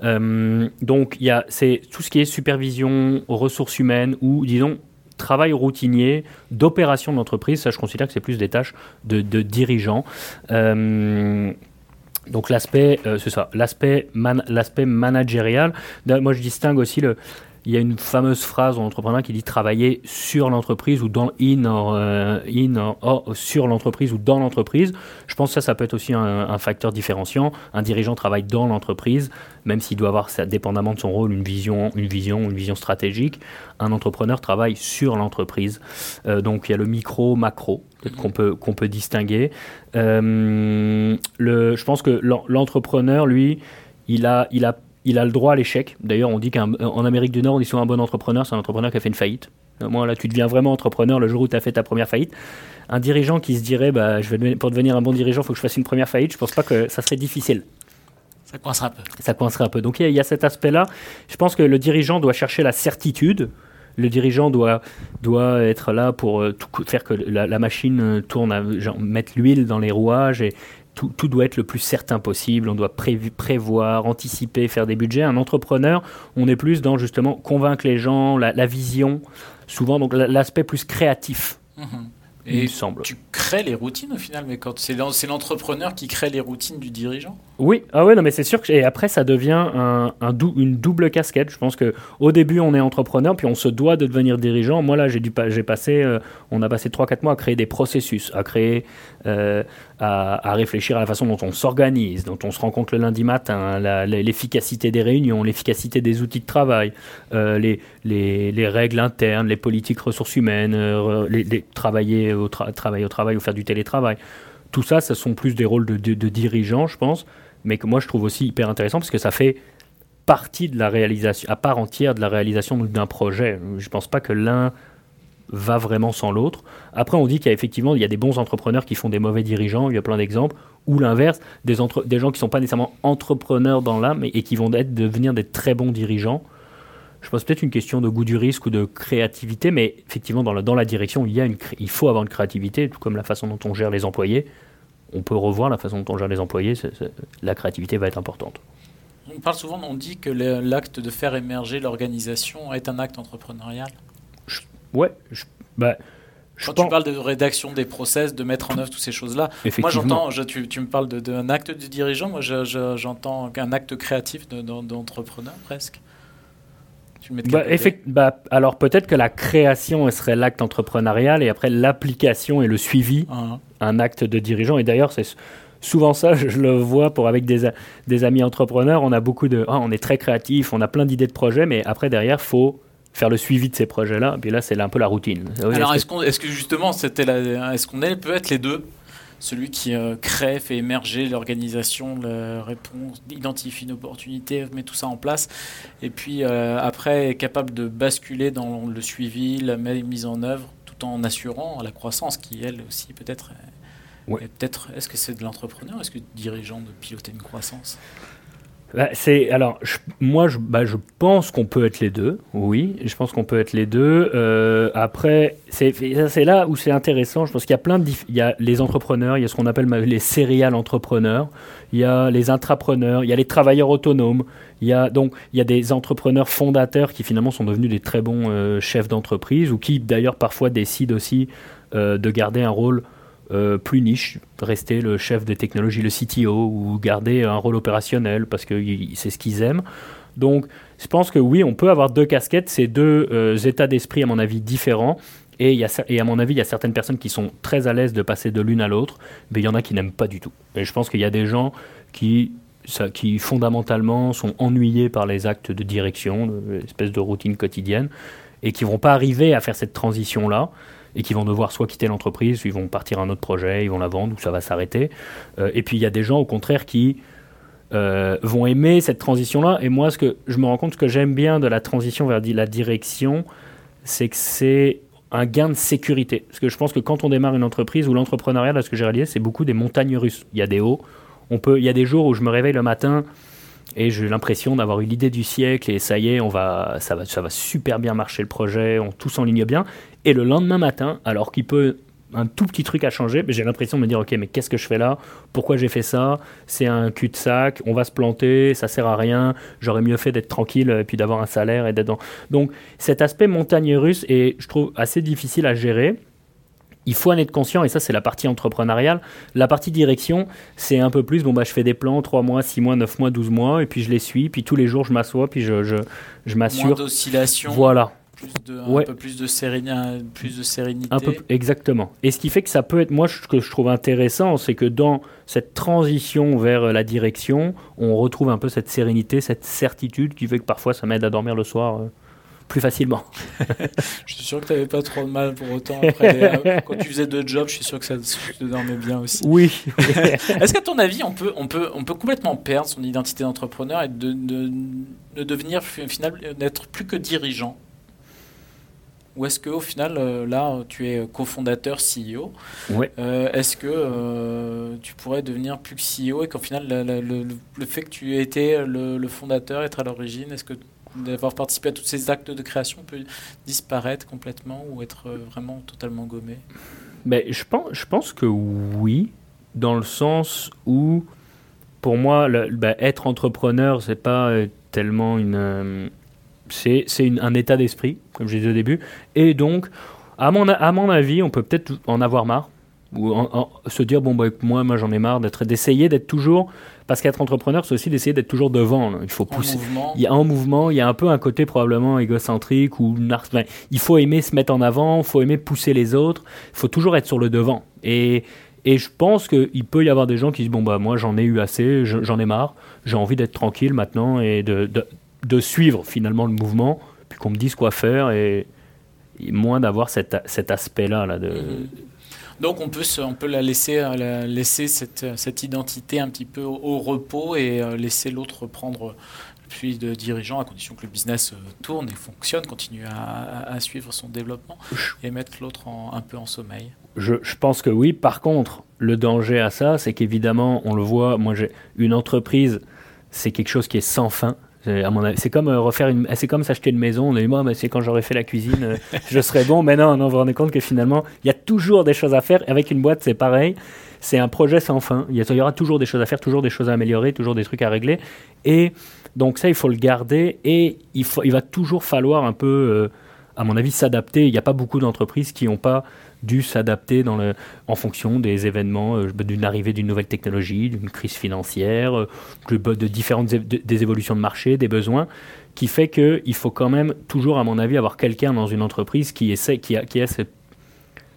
Euh, donc, il y a, c'est tout ce qui est supervision ressources humaines ou, disons, travail routinier d'opération de l'entreprise. Ça, je considère que c'est plus des tâches de, dirigeants. Euh, donc l'aspect, euh, c'est ça, l'aspect, l'aspect managérial. Moi, je distingue aussi le, il y a une fameuse phrase en entrepreneur qui dit travailler sur l'entreprise ou dans in, euh, in sur l'entreprise ou dans l'entreprise. Je pense que ça, ça peut être aussi un, facteur différenciant. Un dirigeant travaille dans l'entreprise, même s'il doit avoir, dépendamment de son rôle, une vision, une vision, une vision stratégique. Un entrepreneur travaille sur l'entreprise. Euh, donc il y a le micro, macro qu'on peut, qu'on peut distinguer. Euh, le, je pense que l'entrepreneur, lui, il a, il a il a le droit à l'échec. D'ailleurs, on dit qu'en Amérique du Nord, on dit souvent un bon entrepreneur, c'est un entrepreneur qui a fait une faillite. Euh, moi, là, tu deviens vraiment entrepreneur le jour où tu as fait ta première faillite. Un dirigeant qui se dirait, bah, je vais pour devenir un bon dirigeant, il faut que je fasse une première faillite, je pense pas que ça serait difficile. Ça coincerait un peu. Ça coincerait un peu. Donc il y, a cet aspect-là. Je pense que le dirigeant doit chercher la certitude. Le dirigeant doit, doit être là pour euh, faire que la, machine tourne, genre, mettre l'huile dans les rouages et, tout, tout, doit être le plus certain possible, on doit prévoir, anticiper, faire des budgets. Un entrepreneur, on est plus dans justement convaincre les gens, la, vision, souvent donc l'aspect plus créatif. Mmh et tu crées les routines au final, mais quand c'est l'entrepreneur qui crée les routines du dirigeant? Oui, ah ouais, non, mais c'est sûr et après ça devient un, un une double casquette. Je pense que au début on est entrepreneur, puis on se doit de devenir dirigeant. Moi là, j'ai passé, euh, on a passé 3-4 mois à créer des processus, à créer, euh, à, réfléchir à la façon dont on s'organise, dont on se rencontre le lundi matin, l'efficacité des réunions, l'efficacité des outils de travail, euh, les, les, les, règles internes, les politiques ressources humaines, les, travailler au travail au travail ou faire du télétravail. Tout ça, ce sont plus des rôles de, dirigeants, je pense mais que moi je trouve aussi hyper intéressant parce que ça fait partie de la réalisation, à part entière de la réalisation d'un projet. Je ne pense pas que l'un va vraiment sans l'autre. Après, on dit qu'il y a effectivement il y a des bons entrepreneurs qui font des mauvais dirigeants, il y a plein d'exemples, ou l'inverse, des, gens qui ne sont pas nécessairement entrepreneurs dans l'âme et, qui vont devenir des très bons dirigeants. Je pense peut-être une question de goût du risque ou de créativité, mais effectivement, dans la, dans la direction, il, y a une, il faut avoir une créativité, tout comme la façon dont on gère les employés on peut revoir la façon dont on gère les employés, la créativité va être importante. On parle souvent, on dit que l'acte de faire émerger l'organisation est un acte entrepreneurial. ouais, bah, quand tu parles de rédaction des process, de mettre en œuvre toutes ces choses-là, moi j'entends, tu, tu, me parles d'un acte de dirigeant, moi j'entends un acte créatif d'entrepreneur presque. Bah, bah, alors peut-être que la création serait l'acte entrepreneurial et après l'application et le suivi, ah. un acte de dirigeant. Et d'ailleurs, c'est souvent ça, je le vois pour avec des, des amis entrepreneurs, on a beaucoup de, ah, on est très créatif, on a plein d'idées de projets, mais après derrière, faut faire le suivi de ces projets-là. Et puis là, c'est un peu la routine. Alors, est-ce, est que justement, c'était est-ce qu'on peut être les deux? Celui qui euh, crée, fait émerger l'organisation, la réponse, identifie une opportunité, met tout ça en place, et puis euh, après est capable de basculer dans le suivi, la mise en œuvre, tout en assurant la croissance qui, elle aussi, peut-être... Peut-être, est-ce que c'est de l'entrepreneur? Est-ce que dirigeant de piloter une croissance? Bah, c'est alors moi je, bah, je pense qu'on peut être les deux oui je pense qu'on peut être les deux euh, après c'est c'est là où c'est intéressant je pense qu'il y a plein de il y a les entrepreneurs il y a ce qu'on appelle les serial entrepreneurs il y a les intrapreneurs il y a les travailleurs autonomes il y a donc il y a des entrepreneurs fondateurs qui finalement sont devenus des très bons euh, chefs d'entreprise ou qui d'ailleurs parfois décident aussi euh, de garder un rôle euh, plus niche, rester le chef de technologie, le CTO, ou garder un rôle opérationnel parce que c'est ce qu'ils aiment. Donc, je pense que oui, on peut avoir deux casquettes, ces deux euh, états d'esprit, à mon avis, différents. Et, y a, et à mon avis, il y a certaines personnes qui sont très à l'aise de passer de l'une à l'autre, mais il y en a qui n'aiment pas du tout. Et je pense qu'il y a des gens qui, qui fondamentalement sont ennuyés par les actes de direction, l'espèce de routine quotidienne, et qui vont pas arriver à faire cette transition-là et qui vont devoir soit quitter l'entreprise, ils vont partir à un autre projet, ils vont la vendre ou ça va s'arrêter. Euh, et puis il y a des gens au contraire qui euh, vont aimer cette transition-là. Et moi, ce que je me rends compte, ce que j'aime bien de la transition vers la direction, c'est que c'est un gain de sécurité. Parce que je pense que quand on démarre une entreprise ou l'entrepreneuriat, ce que j'ai réalisé, c'est beaucoup des montagnes russes. Il y a des hauts. On peut, il y a des jours où je me réveille le matin et j'ai l'impression d'avoir eu l'idée du siècle et ça y est, on va, ça, va, ça va super bien marcher le projet, on tout s'enligne bien. Et le lendemain matin, alors qu'il peut un tout petit truc à changer, j'ai l'impression de me dire ok mais qu'est-ce que je fais là? Pourquoi j'ai fait ça? C'est un cul-de-sac, on va se planter, ça sert à rien, j'aurais mieux fait d'être tranquille et puis d'avoir un salaire et d'être dans... Donc cet aspect montagne russe est je trouve assez difficile à gérer il faut en être conscient, et ça c'est la partie entrepreneuriale. La partie direction, c'est un peu plus, bon bah je fais des plans, 3 mois, 6 mois, 9 mois, 12 mois, et puis je les suis, puis tous les jours je m'assois, puis je, je, je m'assure. Moins d'oscillation. Voilà. Plus de, un peu plus de, sérénité, plus de sérénité. Un peu, exactement. Et ce qui fait que ça peut être, moi ce que je trouve intéressant, c'est que dans cette transition vers la direction, on retrouve un peu cette sérénité, cette certitude qui fait que parfois ça m'aide à dormir le soir. Euh, plus facilement. je suis sûr que tu n'avais pas trop de mal pour autant. Euh, quand tu faisais deux jobs, je suis sûr que ça te dormait bien aussi. Oui. Est-ce qu'à ton avis, on peut, on, peut, on peut complètement perdre son identité d'entrepreneur et de, de, devenir, finalement, n'être plus que dirigeant? Ou est-ce qu'au final, euh, là, tu es cofondateur CEO ouais. Euh, est-ce que tu pourrais devenir plus que CEO et qu'au final, le, fait que tu aies été le, le fondateur, être à l'origine, est-ce que d'avoir participé à tous ces actes de création peut disparaître complètement ou être euh, vraiment totalement gommé? Mais je pense, je pense que oui. dans le sens où, pour moi, le, bah, être entrepreneur, c'est pas euh, tellement une. C'est un état d'esprit, comme je disais au début. Et donc, à mon, à mon avis, on peut peut-être en avoir marre. Ou se dire, bon, bah, moi, moi j'en ai marre d'être, d'essayer d'être toujours parce qu'être entrepreneur, c'est aussi d'essayer d'être toujours devant. Il faut pousser. Il y a un mouvement, il y a un peu un côté probablement égocentrique ou il faut aimer se mettre en avant, il faut aimer pousser les autres, il faut toujours être sur le devant. Et, et je pense qu'il peut y avoir des gens qui disent bon bah moi j'en ai eu assez, j'en ai marre, j'ai envie d'être tranquille maintenant et de, de, de, suivre finalement le mouvement, puis qu'on me dise quoi faire et, moins d'avoir cet, cet aspect-là là, de, mm-hmm. Donc on peut, on peut la laisser, euh, laisser cette, cette, identité un petit peu au, repos et euh, laisser l'autre prendre puis de dirigeant à condition que le business euh, tourne et fonctionne, continue à, suivre son développement et mettre l'autre un peu en sommeil. Je, je, pense que oui. Par contre, le danger à ça, c'est qu'évidemment, on le voit, moi j'ai une entreprise, c'est quelque chose qui est sans fin. C'est comme euh, refaire une, c'est comme s'acheter une maison. On a dit moi, mais c'est quand j'aurais fait la cuisine, euh, je serais bon. Mais non, non, vous vous rendez compte que finalement, il y a toujours des choses à faire. Avec une boîte, c'est pareil. C'est un projet sans fin. Il y, aura toujours des choses à faire, toujours des choses à améliorer, toujours des trucs à régler. Et donc ça, il faut le garder. Et il, faut, il va toujours falloir un peu, euh, à mon avis, s'adapter. Il n'y a pas beaucoup d'entreprises qui n'ont pas dû s'adapter en fonction des événements, euh, d'une arrivée d'une nouvelle technologie, d'une crise financière, euh, de, différentes des évolutions de marché, des besoins, qui fait qu'il faut quand même toujours, à mon avis, avoir quelqu'un dans une entreprise qui essaie, qui a, a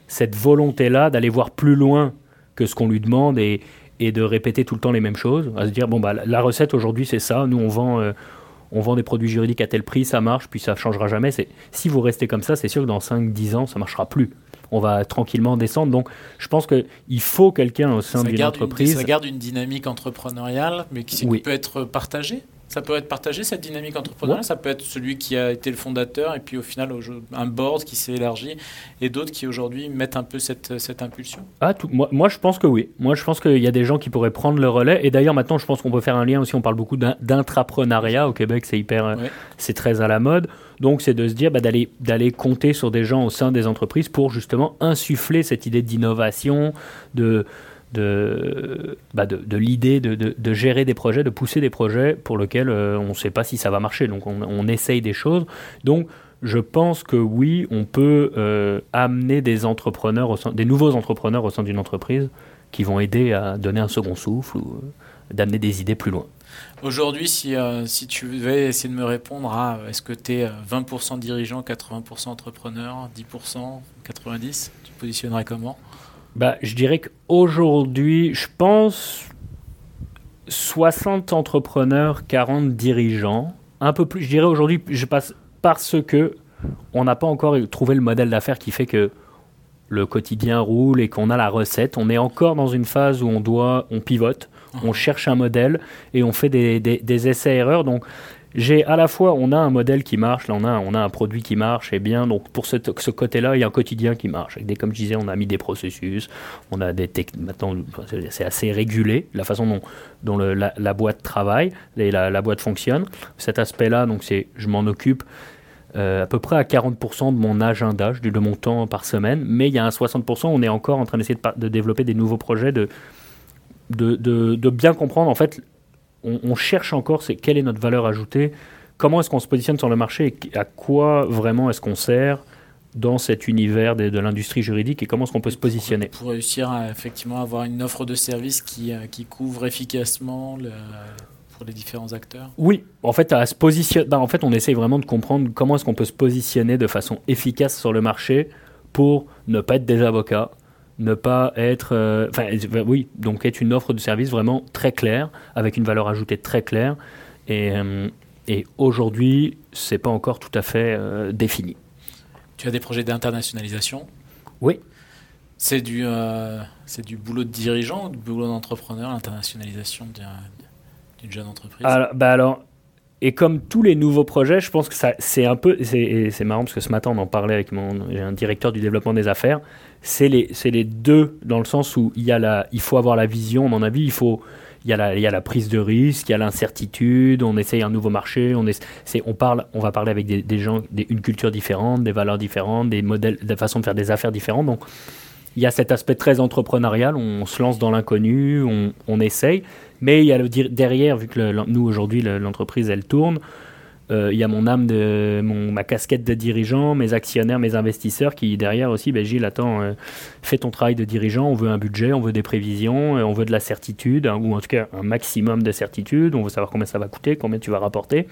cette, volonté-là d'aller voir plus loin que ce qu'on lui demande et, de répéter tout le temps les mêmes choses, à se dire bon bah la recette aujourd'hui c'est ça, nous on vend euh, on vend des produits juridiques à tel prix, ça marche, puis ça changera jamais. Si vous restez comme ça, c'est sûr que dans 5 10 ans ça marchera plus on va tranquillement descendre. Donc, je pense qu'il faut quelqu'un au sein d'une entreprise. ça garde une dynamique entrepreneuriale, mais qui, peut être partagée ça peut être partagé, cette dynamique entrepreneuriale? Ça peut être celui qui a été le fondateur et puis au final, un board qui s'est élargi et d'autres qui aujourd'hui mettent un peu cette, cette impulsion? Ah, tout, moi, moi, je pense que oui. Moi, je pense qu'il y a des gens qui pourraient prendre le relais. Et d'ailleurs, maintenant, je pense qu'on peut faire un lien aussi. On parle beaucoup d'intrapreneuriat au Québec. C'est hyper, c'est très à la mode. Donc, c'est de se dire bah, d'aller d'aller compter sur des gens au sein des entreprises pour justement insuffler cette idée d'innovation, de de, bah de, l'idée de, gérer des projets, de pousser des projets pour lesquels euh, on ne sait pas si ça va marcher. Donc on, essaye des choses. Donc je pense que oui, on peut euh, amener des entrepreneurs, des nouveaux entrepreneurs au sein d'une entreprise qui vont aider à donner un second souffle ou euh, d'amener des idées plus loin. Aujourd'hui, si, si tu veux essayer de me répondre à est-ce que tu es 20% dirigeant, 80% entrepreneur, 10%, 90%, tu te positionnerais comment? Bah, Je dirais qu'aujourd'hui, je pense 60 entrepreneurs, 40 dirigeants. Un peu plus, je dirais aujourd'hui, je passe parce que on n'a pas encore trouvé le modèle d'affaires qui fait que le quotidien roule et qu'on a la recette. On est encore dans une phase où on doit, on pivote, on cherche un modèle et on fait des, des, des essais-erreurs. Donc, j'ai à la fois, on a un modèle qui marche, on a, un produit qui marche et bien, donc pour ce, côté-là, il y a un quotidien qui marche. Comme je disais, on a mis des processus, on a des techniques, maintenant c'est assez régulé, la façon dont, la, boîte travaille et la, boîte fonctionne. Cet aspect-là, donc c'est, je m'en occupe euh, à peu près à 40% de mon agenda, de mon temps par semaine, mais il y a un 60%, on est encore en train d'essayer de, développer des nouveaux projets, de bien comprendre en fait on, cherche encore c'est quelle est notre valeur ajoutée, comment est-ce qu'on se positionne sur le marché et à quoi vraiment est-ce qu'on sert dans cet univers de, l'industrie juridique et comment est-ce qu'on peut se positionner? Pour réussir à effectivement avoir une offre de service qui, euh, qui couvre efficacement pour les différents acteurs? Oui, en fait, à se positionner, ben, en fait, on essaye vraiment de comprendre comment est-ce qu'on peut se positionner de façon efficace sur le marché pour ne pas être des avocats, ne pas être, euh, enfin oui, donc être une offre de service vraiment très claire, avec une valeur ajoutée très claire. Et, euh, et aujourd'hui, c'est pas encore tout à fait euh, défini. Tu as des projets d'internationalisation? Oui. C'est du, c'est du boulot de dirigeant ou du boulot d'entrepreneur, l'internationalisation d'une jeune entreprise? Alors, bah alors, et comme tous les nouveaux projets, je pense que ça, c'est un peu, c'est, marrant parce que ce matin on en parlait avec mon, un directeur du développement des affaires c'est les, les, deux dans le sens où il, y a la, il faut avoir la vision, à mon avis, il faut, il y, a la, il y a la prise de risque, il y a l'incertitude, on essaye un nouveau marché, on, est, on, parle, on va parler avec des, des gens, des, une culture différente, des valeurs différentes, des modèles, des façons de faire des affaires différentes. Donc, il y a cet aspect très entrepreneurial, on se lance dans l'inconnu, on, essaye, mais il y a le derrière, vu que nous aujourd'hui l'entreprise elle tourne, euh, il y a mon âme, de, ma casquette de dirigeant, mes actionnaires, mes investisseurs qui derrière aussi, ben, Gilles, attends, euh, fais ton travail de dirigeant, on veut un budget, on veut des prévisions, euh, on veut de la certitude, hein, ou en tout cas un maximum de certitude, on veut savoir combien ça va coûter, combien tu vas rapporter.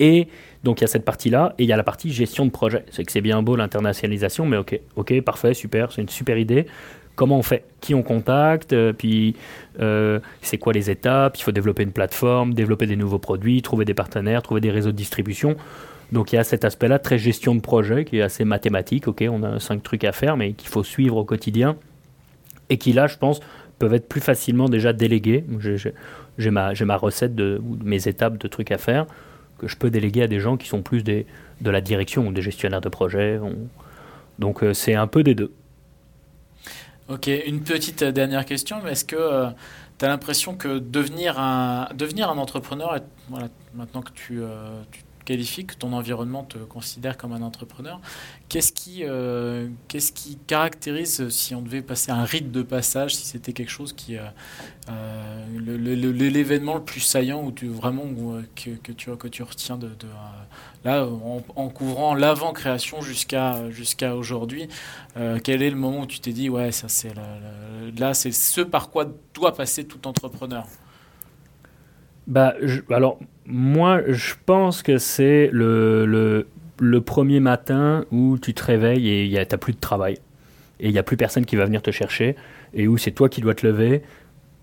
Et donc il y a cette partie-là, et il y a la partie gestion de projet. C'est que c'est bien beau l'internationalisation, mais ok, ok, parfait, super, c'est une super idée comment on fait, qui on contacte, euh, puis euh, c'est quoi les étapes, il faut développer une plateforme, développer des nouveaux produits, trouver des partenaires, trouver des réseaux de distribution. Donc il y a cet aspect-là très gestion de projet qui est assez mathématique, ok, on a cinq trucs à faire, mais qu'il faut suivre au quotidien, et qui là, je pense, peuvent être plus facilement déjà délégués. J'ai ma, ma, recette de mes étapes de trucs à faire que je peux déléguer à des gens qui sont plus des, de la direction ou des gestionnaires de projet. Donc euh, c'est un peu des deux. Ok, une petite euh, dernière question, est-ce que euh, tu as l'impression que devenir un, devenir un entrepreneur, voilà, maintenant que tu, euh, tu qualifies, que ton environnement te considère comme un entrepreneur. Qu'est-ce qui, euh, qu'est-ce qui caractérise, si on devait passer un rite de passage, si c'était quelque chose qui. Euh, euh, l'événement le, plus saillant où tu, vraiment que, que, tu, que tu retiens de. là, en, couvrant l'avant-création jusqu'à jusqu'à aujourd'hui, quel est le moment où tu t'es dit, ouais, ça c'est là, c'est ce par quoi doit passer tout entrepreneur? Bah, alors, moi, je pense que c'est le, le, premier matin où tu te réveilles et tu n'as plus de travail. Et il n'y a plus personne qui va venir te chercher. Et où c'est toi qui dois te lever.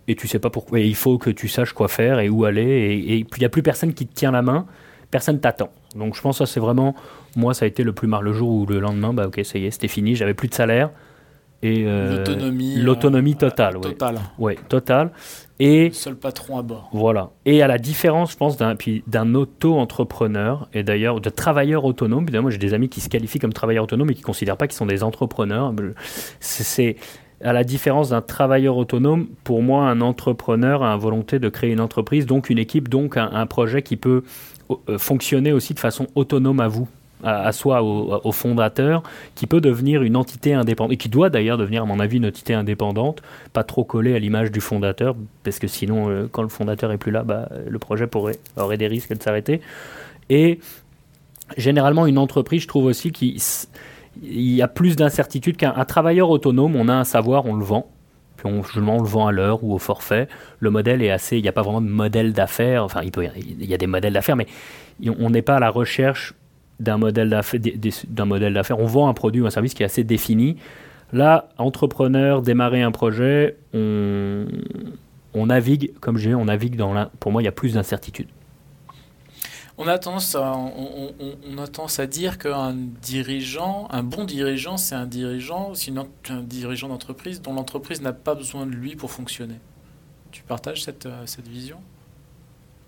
Et tu sais pas pourquoi. Et il faut que tu saches quoi faire et où aller. Et, et puis il n'y a plus personne qui te tient la main. Personne t'attend. Donc je pense que ça, c'est vraiment. Moi, ça a été le plus marre le jour où le lendemain, bah ok, ça y est, c'était fini. J'avais plus de salaire. Et euh, l'autonomie. L'autonomie euh, totale. Ouais, totale. Et, seul patron à bord. Voilà. Et à la différence, je pense, d'un, d'un auto-entrepreneur, et d'ailleurs de travailleur autonome, moi j'ai des amis qui se qualifient comme travailleurs autonomes et qui ne considèrent pas qu'ils sont des entrepreneurs. C'est, à la différence d'un travailleur autonome, pour moi, un entrepreneur a une volonté de créer une entreprise, donc une équipe, donc un projet qui peut euh, fonctionner aussi de façon autonome à vous à, soi, au, fondateur, qui peut devenir une entité indépendante, et qui doit d'ailleurs devenir, à mon avis, une entité indépendante, pas trop collée à l'image du fondateur, parce que sinon, euh, quand le fondateur est plus là, bah, le projet aurait des risques de s'arrêter. Et généralement, une entreprise, je trouve aussi qu'il y a plus d'incertitude qu'un travailleur autonome, on a un savoir, on le vend. Puis on, on le vend à l'heure ou au forfait. Le modèle est assez. Il n'y a pas vraiment de modèle d'affaires. Enfin, il, peut, il y a des modèles d'affaires, mais on n'est pas à la recherche d'un modèle d'affaires. On vend un produit ou un service qui est assez défini. Là, entrepreneur, démarrer un projet, on, navigue, comme je dis, on navigue dans la. Pour moi, il y a plus d'incertitude. On a tendance à, on, a tendance à dire qu'un dirigeant, un bon dirigeant, c'est un dirigeant, sinon un dirigeant d'entreprise dont l'entreprise n'a pas besoin de lui pour fonctionner. Tu partages cette, euh, cette vision?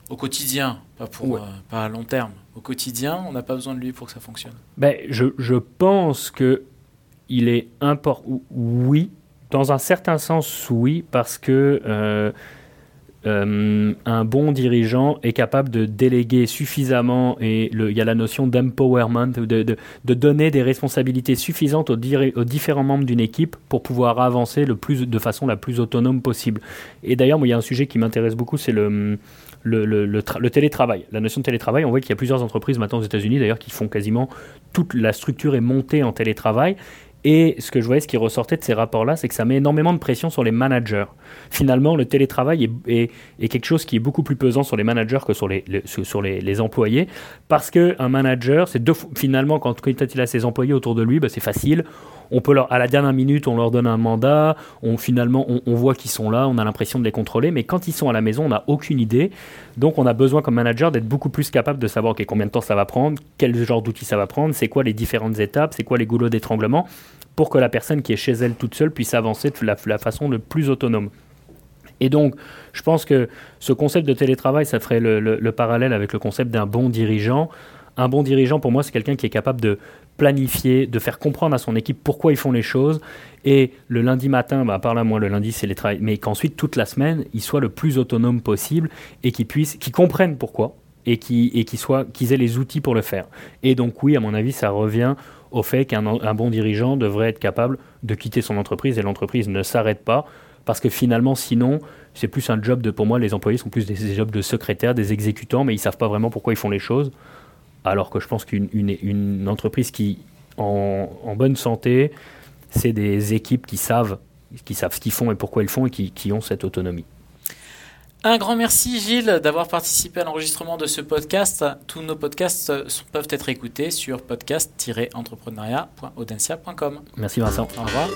Au quotidien, pas, pour, euh, pas à long terme. Au quotidien, on n'a pas besoin de lui pour que ça fonctionne. Ben, je, je pense que il est important. Oui, dans un certain sens, oui, parce que euh, euh, un bon dirigeant est capable de déléguer suffisamment, et il y a la notion d'empowerment, de, de, de, donner des responsabilités suffisantes aux, aux différents membres d'une équipe pour pouvoir avancer le plus, de façon la plus autonome possible. Et d'ailleurs, il y a un sujet qui m'intéresse beaucoup, c'est le le, télétravail. La notion de télétravail, on voit qu'il y a plusieurs entreprises maintenant aux États-Unis d'ailleurs qui font quasiment toute la structure est montée en télétravail. Et ce que je voyais, ce qui ressortait de ces rapports-là, c'est que ça met énormément de pression sur les managers. Finalement, le télétravail est, quelque chose qui est beaucoup plus pesant sur les managers que sur les, sur les, employés, parce qu'un manager, c'est finalement, quand, quand il a ses employés autour de lui, bah, c'est facile on peut leur, à la dernière minute, on leur donne un mandat, on, finalement, on, voit qu'ils sont là, on a l'impression de les contrôler, mais quand ils sont à la maison, on n'a aucune idée. Donc, on a besoin, comme manager, d'être beaucoup plus capable de savoir combien de temps ça va prendre, quel genre d'outils ça va prendre, c'est quoi les différentes étapes, c'est quoi les goulots d'étranglement, pour que la personne qui est chez elle toute seule puisse avancer de la, façon le plus autonome. Et donc, je pense que ce concept de télétravail, ça ferait le parallèle avec le concept d'un bon dirigeant. Un bon dirigeant, pour moi, c'est quelqu'un qui est capable de planifier, de faire comprendre à son équipe pourquoi ils font les choses. Et le lundi matin, bah, par là, moi, le lundi, c'est les travail, mais qu'ensuite, toute la semaine, ils soient le plus autonome possible et qu'ils puissent, qu'ils comprennent pourquoi. et qu'ils et qu'ils aient les outils pour le faire. Et donc oui, à mon avis, ça revient au fait qu'un un bon dirigeant devrait être capable de quitter son entreprise et l'entreprise ne s'arrête pas parce que finalement, sinon, c'est plus un job de, pour moi, les employés sont plus des, jobs de secrétaire, des exécutants, mais ils savent pas vraiment pourquoi ils font les choses. Alors que je pense qu'une une, une entreprise qui, en, en bonne santé, c'est des équipes qui savent, qui savent ce qu'ils font et pourquoi ils font et qui, qui ont cette autonomie. Un grand merci Gilles d'avoir participé à l'enregistrement de ce podcast. Tous nos podcasts sont- peuvent être écoutés sur podcast-entrepreneuriat.audencia.com. Merci Vincent. Au revoir.